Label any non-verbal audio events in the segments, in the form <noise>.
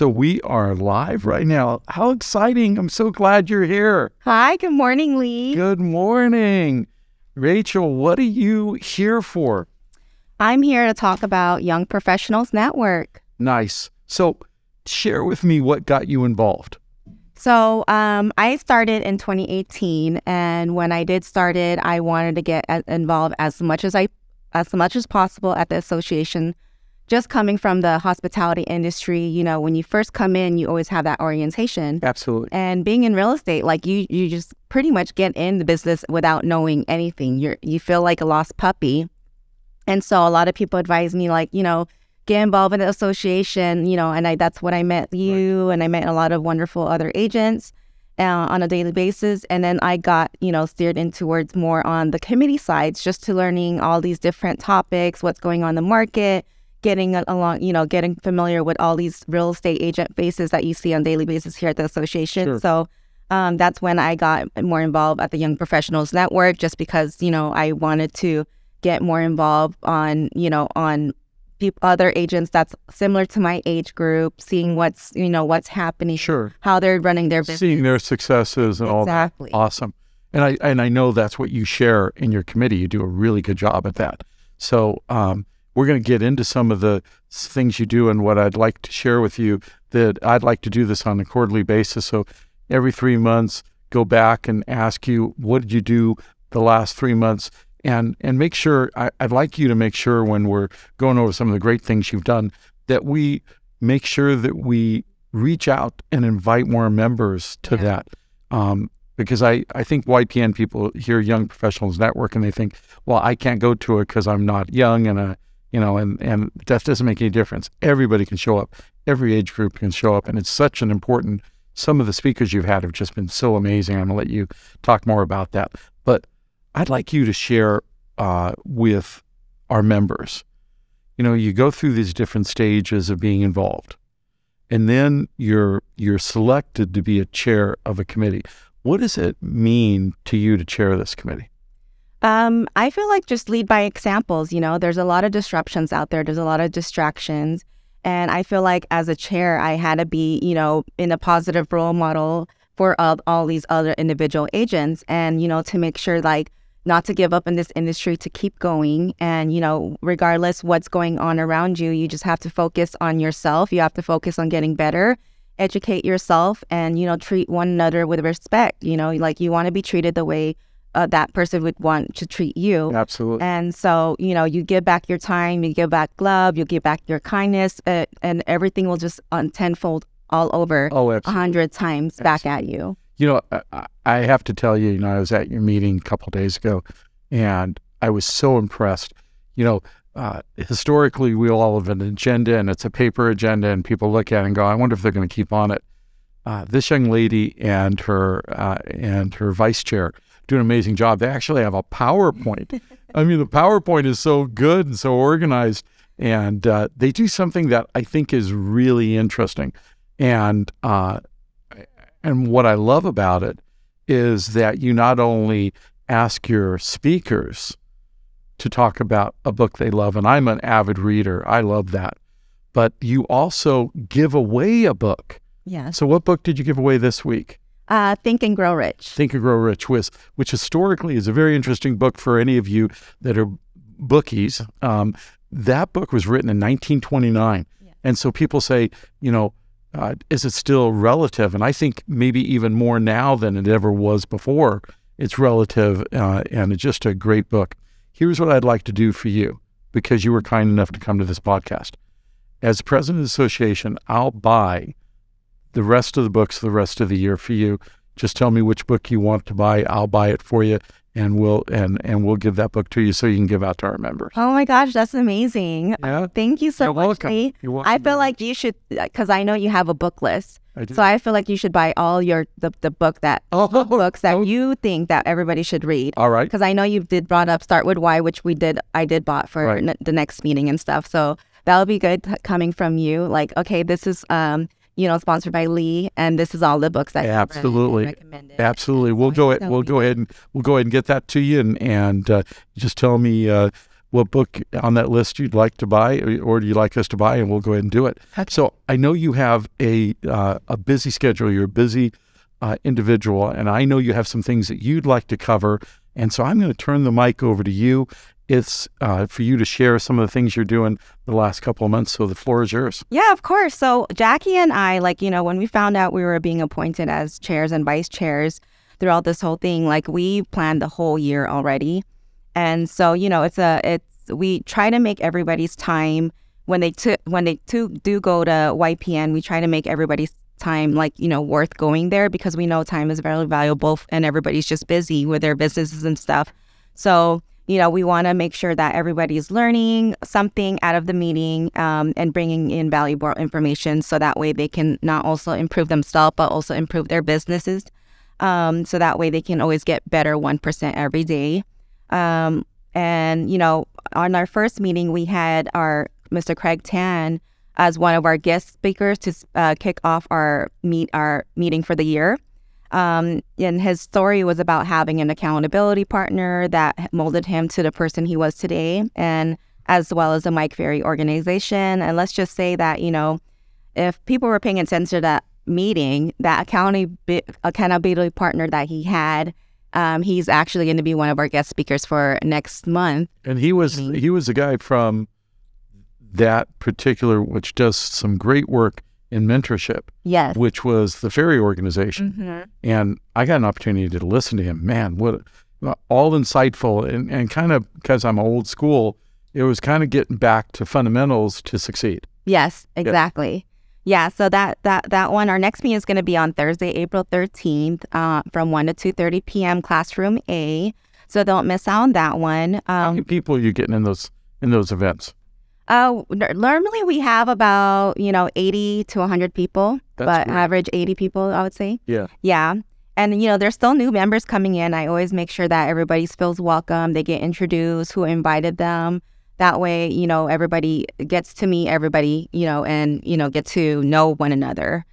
So we are live right now. How exciting. I'm so glad you're here. Hi, good morning, Lee. Good morning. Richel, what are you here for? I'm here to talk about Young Professionals Network. Nice. So share with me what got you involved. So um, I started in 2018, and when I did started, I wanted to get involved as much as I, as much as possible at the association. Just coming from the hospitality industry, you know, when you first come in, you always have that orientation. Absolutely. And being in real estate, like you, you just pretty much get in the business without knowing anything. You're you feel like a lost puppy, and so a lot of people advise me, like you know, get involved in the association, you know, and I that's what I met you, and I met a lot of wonderful other agents uh, on a daily basis, and then I got you know steered in towards more on the committee sides, just to learning all these different topics, what's going on in the market getting along, you know, getting familiar with all these real estate agent faces that you see on daily basis here at the association. Sure. So um, that's when I got more involved at the Young Professionals Network, just because you know I wanted to get more involved on you know on peop other agents that's similar to my age group, seeing what's you know what's happening, Sure. how they're running their business. Seeing their successes and all that. Exactly. Awesome. And I and I know that's what you share in your committee. You do a really good job at that. So um, we're going to get into some of the things you do and what I'd like to share with you. That I'd like to do this on a quarterly basis. So every three months, go back and ask you what did you do the last three months, and and make sure I, I'd like you to make sure when we're going over some of the great things you've done that we make sure that we reach out and invite more members to Yeah. that. Um, because I, I think YPN people hear Young Professionals Network and they think, well, I can't go to it because I'm not young and uh, you know, and and that doesn't make any difference. Everybody can show up. Every age group can show up, and it's such an important. Some of the speakers you've had have just been so amazing. I'm gonna let you talk more about that, but I'd like you to share uh, with our members. You know, you go through these different stages of being involved, and then you're you're selected to be a chair of a committee. What does it mean to you to chair this committee? Um, I feel like just lead by examples. You know, there's a lot of disruptions out there. There's a lot of distractions, and I feel like as a chair, I had to be, you know, in a positive role model for all, all these other individual agents, and you know, to make sure like not to give up in this industry, to keep going, and you know, regardless what's going on around you, you just have to focus on yourself. You have to focus on getting better. Educate yourself and, you know, treat one another with respect. You know, like you want to be treated the way uh, that person would want to treat you. Absolutely. And so, you know, you give back your time, you give back love, you give back your kindness, uh, and everything will just on tenfold all over Oh, a absolutely. hundred times back at you. You know, I- I, I have to tell you, you know, I was at your meeting a couple days ago, and I was so impressed. You know, uh, historically, we all have an agenda, and it's a paper agenda, and people look at it and go, "I wonder if they're going to keep on it." Uh, this young lady and her uh, and her vice chair do an amazing job. They actually have a PowerPoint. <laughs> I mean, the PowerPoint is so good and so organized, and uh, they do something that I think is really interesting. And uh, and what I love about it is that you not only ask your speakers to talk about a book they love, and I'm an avid reader, I love that, but you also give away a book. Yes. So, what book did you give away this week? Uh, Think and Grow Rich. Think and Grow Rich, which, which historically is a very interesting book for any of you that are bookies. Um, that book was written in 1929. Yeah. And so people say, you know, uh, is it still relative? And I think maybe even more now than it ever was before. It's relative uh, and it's just a great book. Here's what I'd like to do for you because you were kind enough to come to this podcast. As president of the association, I'll buy the rest of the books the rest of the year for you. Just tell me which book you want to buy. I'll buy it for you, and we'll and and we'll give that book to you so you can give out to our members. Oh my gosh, that's amazing. Yeah, Thank you so You're much. welcome. Lee. You're welcome. I feel like you should, because I know you have a book list. I do. So I feel like you should buy all your the, the book that <laughs> Oh, books that oh. you think that everybody should read. All right. Because I know you did brought up Start with Why, which we did I did bought for Right. n- the next meeting and stuff. So that'll be good coming from you. Like, okay, this is um you know sponsored by Lee, and this is all the books that you read and Absolutely. recommended. Absolutely. We'll go ahead. We'll go ahead and we'll go ahead and get that to you, and and uh, just tell me uh, what book on that list you'd like to buy, or, or do you like us to buy, and we'll go ahead and do it. So I know you have a uh, a busy schedule. You're a busy uh, individual, and I know you have some things that you'd like to cover. And so I'm going to turn the mic over to you. It's uh, for you to share some of the things you're doing the last couple of months. So the floor is yours. Yeah, of course. So Jackie and I, like, you know, when we found out we were being appointed as chairs and vice chairs throughout this whole thing, like we planned the whole year already. And so, you know, it's a, it's, we try to make everybody's time when they took, when they to, do go to YPN, we try to make everybody's time like you know worth going there because we know time is very valuable and everybody's just busy with their businesses and stuff so you know we want to make sure that everybody's learning something out of the meeting um, and bringing in valuable information so that way they can not also improve themselves but also improve their businesses um, so that way they can always get better 1% every day um, and you know on our first meeting we had our mr craig tan as one of our guest speakers to uh, kick off our meet our meeting for the year. Um, and his story was about having an accountability partner that molded him to the person he was today, and as well as the Mike Ferry organization. And let's just say that you know, if people were paying attention to that meeting, that accountability accountability partner that he had. Um, he's actually going to be one of our guest speakers for next month. And he was he was a guy from that particular, which does some great work in mentorship. Yes. Which was the Ferry organization. Mm-hmm. And I got an opportunity to listen to him. Man, what all insightful and, and kind of because I'm old school, it was kind of getting back to fundamentals to succeed. Yes, exactly. Yeah. yeah so that that that one, our next meeting is going to be on Thursday, April 13th, uh, from 1 to 2:30 p.m. Classroom A. So don't miss out on that one. Um, How many people are you getting in those in those events? Uh, normally we have about you know eighty to hundred people, That's but great. average eighty people, I would say. Yeah. Yeah, and you know there's still new members coming in. I always make sure that everybody feels welcome. They get introduced, who invited them. That way, you know everybody gets to meet everybody, you know, and you know get to know one another.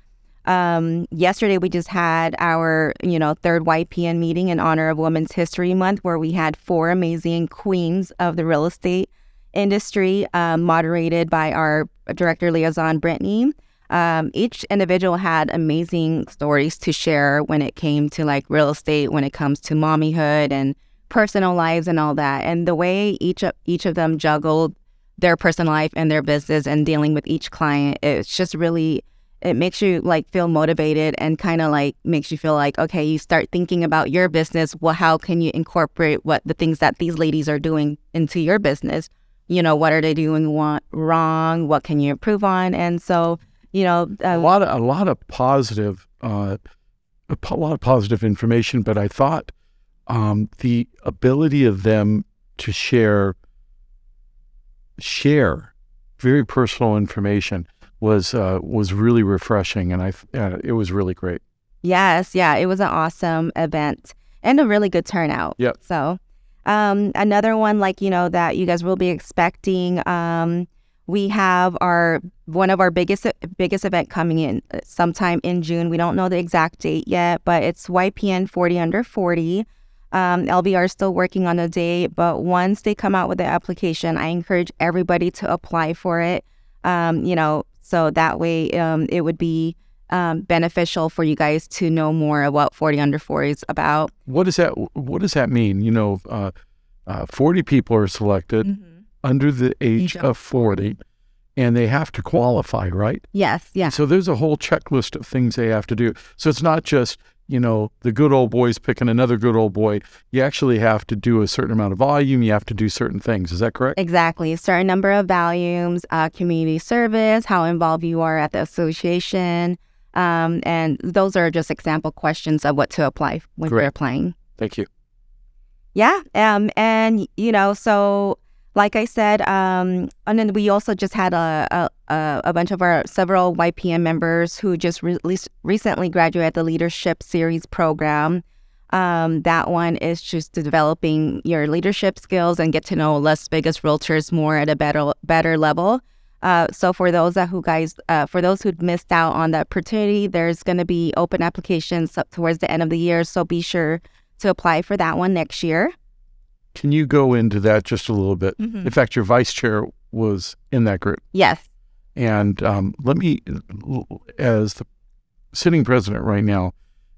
Um, yesterday we just had our you know third YPN meeting in honor of Women's History Month, where we had four amazing queens of the real estate industry, um, moderated by our director liaison, Brittany. Um, each individual had amazing stories to share when it came to like real estate, when it comes to mommyhood and personal lives and all that. And the way each of each of them juggled their personal life and their business and dealing with each client, it's just really it makes you like feel motivated and kind of like makes you feel like okay you start thinking about your business well how can you incorporate what the things that these ladies are doing into your business you know, what are they doing want, wrong? What can you improve on? And so, you know, uh, a lot of a lot of positive, uh, a lot of positive information. But I thought um, the ability of them to share share very personal information was uh, was really refreshing, and I uh, it was really great. Yes, yeah, it was an awesome event and a really good turnout. Yep. So um, another one, like, you know, that you guys will be expecting. Um, we have our one of our biggest biggest event coming in uh, sometime in June. We don't know the exact date yet, but it's YPN 40 under 40. Um, LVR is still working on the date, but once they come out with the application, I encourage everybody to apply for it. Um, you know, so that way um, it would be um, beneficial for you guys to know more about 40 under 40 is about. What does that What does that mean? You know, uh, uh, 40 people are selected mm-hmm. under the age of 40 and they have to qualify, right? Yes, yeah. So there's a whole checklist of things they have to do. So it's not just, you know, the good old boys picking another good old boy. You actually have to do a certain amount of volume. You have to do certain things. Is that correct? Exactly. A certain number of volumes, uh, community service, how involved you are at the association, um, and those are just example questions of what to apply when Great. you're applying. Thank you. Yeah. Um, and, you know, so like I said, um, and then we also just had a, a, a bunch of our several YPN members who just re- recently graduated the Leadership Series program. Um, that one is just developing your leadership skills and get to know Las Vegas realtors more at a better better level. Uh, so for those that who guys, uh, for those who missed out on the opportunity, there's going to be open applications towards the end of the year. So be sure to apply for that one next year. can you go into that just a little bit? Mhm. In fact, your vice chair was in that group. Yes. And um, let me, as the sitting president right now,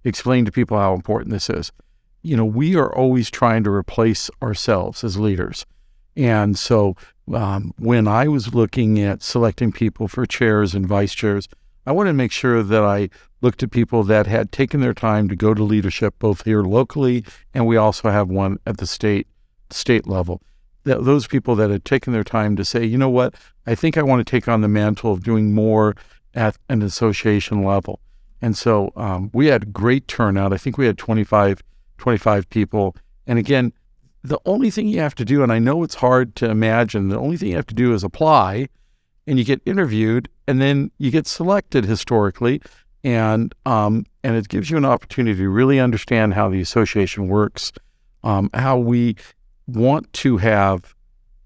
explain to people how important this is. You know, we are always trying to replace ourselves as leaders. And so um, when I was looking at selecting people for chairs and vice chairs, I wanted to make sure that I looked at people that had taken their time to go to leadership both here locally and we also have one at the state state level. Those people that had taken their time to say, you know what, I think I want to take on the mantle of doing more at an association level. And so um, we had great turnout. I think we had 25, 25 people. And again, the only thing you have to do, and I know it's hard to imagine, the only thing you have to do is apply and you get interviewed and then you get selected historically. And, um, and it gives you an opportunity to really understand how the association works, um, how we want to have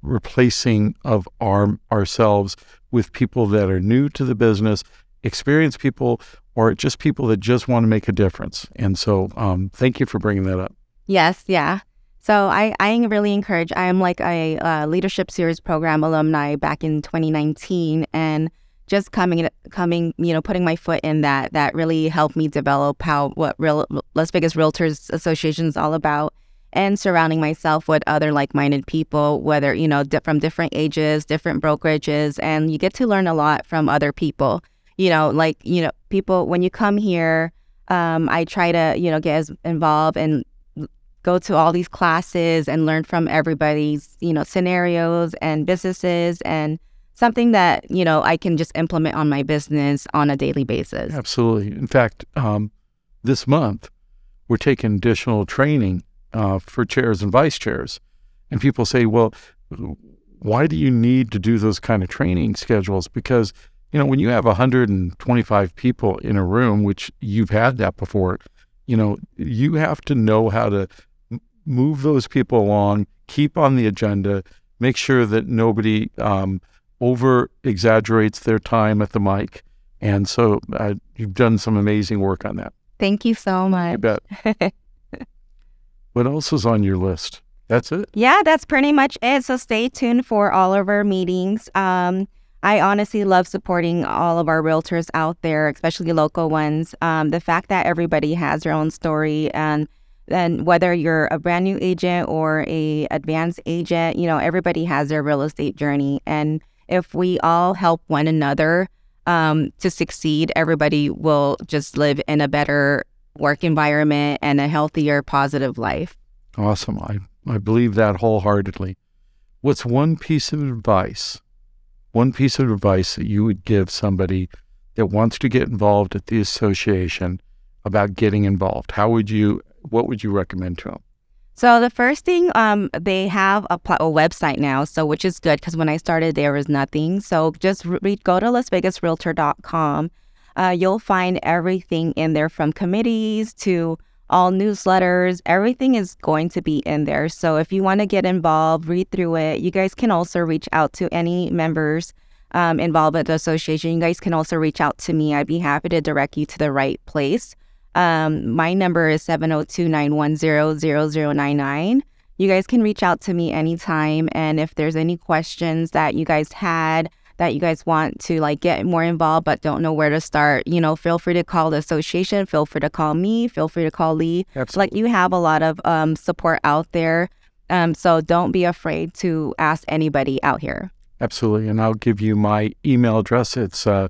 replacing of our ourselves with people that are new to the business, experienced people, or just people that just want to make a difference. And so, um, thank you for bringing that up. Yes, yeah. So I, I really encourage. I am like a uh, leadership series program alumni back in 2019, and just coming, coming, you know, putting my foot in that that really helped me develop how what real Las Vegas Realtors Association is all about, and surrounding myself with other like-minded people, whether you know di- from different ages, different brokerages, and you get to learn a lot from other people. You know, like you know, people when you come here. Um, I try to, you know, get as involved and go to all these classes and learn from everybody's you know scenarios and businesses and something that you know i can just implement on my business on a daily basis Absolutely. In fact, um, this month we're taking additional training uh, for chairs and vice chairs, and people say, "Well, why do you need to do those kind of training schedules?" Because you know, when you have 125 people in a room, which you've had that before, you know, you have to know how to move those people along, keep on the agenda, make sure that nobody um, over exaggerates their time at the mic. And so uh, you've done some amazing work on that. thank you so I much bet. <laughs> what else is on your list? That's it. yeah that's pretty much it so stay tuned for all of our meetings um I honestly love supporting all of our realtors out there, especially local ones. Um, the fact that everybody has their own story and then whether you're a brand new agent or a advanced agent, you know, everybody has their real estate journey. And if we all help one another um, to succeed, everybody will just live in a better work environment and a healthier, positive life. Awesome. I, I believe that wholeheartedly. What's one piece of advice, one piece of advice that you would give somebody that wants to get involved at the association about getting involved? How would you, what would you recommend to them? So the first thing, um, they have a, pl- a website now, so which is good because when I started there was nothing. So just re- go to LasVegasRealtor.com. Uh, you'll find everything in there from committees to all newsletters. Everything is going to be in there. So if you want to get involved, read through it. You guys can also reach out to any members um, involved with the association. You guys can also reach out to me. I'd be happy to direct you to the right place. Um, my number is 702 910 0099. You guys can reach out to me anytime. And if there's any questions that you guys had, that you guys want to like get more involved but don't know where to start, you know, feel free to call the association, feel free to call me, feel free to call Lee. Absolutely. Like you have a lot of um, support out there. Um, so don't be afraid to ask anybody out here. Absolutely. And I'll give you my email address. It's uh,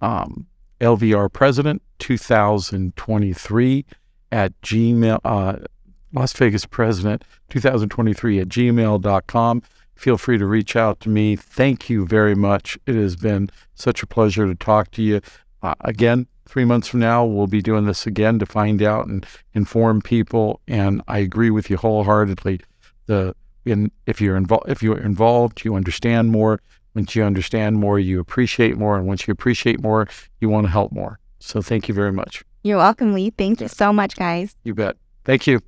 um, LVR President 2023 at Gmail, uh, Las Vegas President 2023 at gmail.com. Feel free to reach out to me. Thank you very much. It has been such a pleasure to talk to you. Uh, again, three months from now, we'll be doing this again to find out and inform people. And I agree with you wholeheartedly. The in, if you're involved, if you're involved, you understand more. Once you understand more, you appreciate more, and once you appreciate more, you want to help more. So thank you very much. You're welcome, Lee. Thank you so much, guys. You bet. Thank you.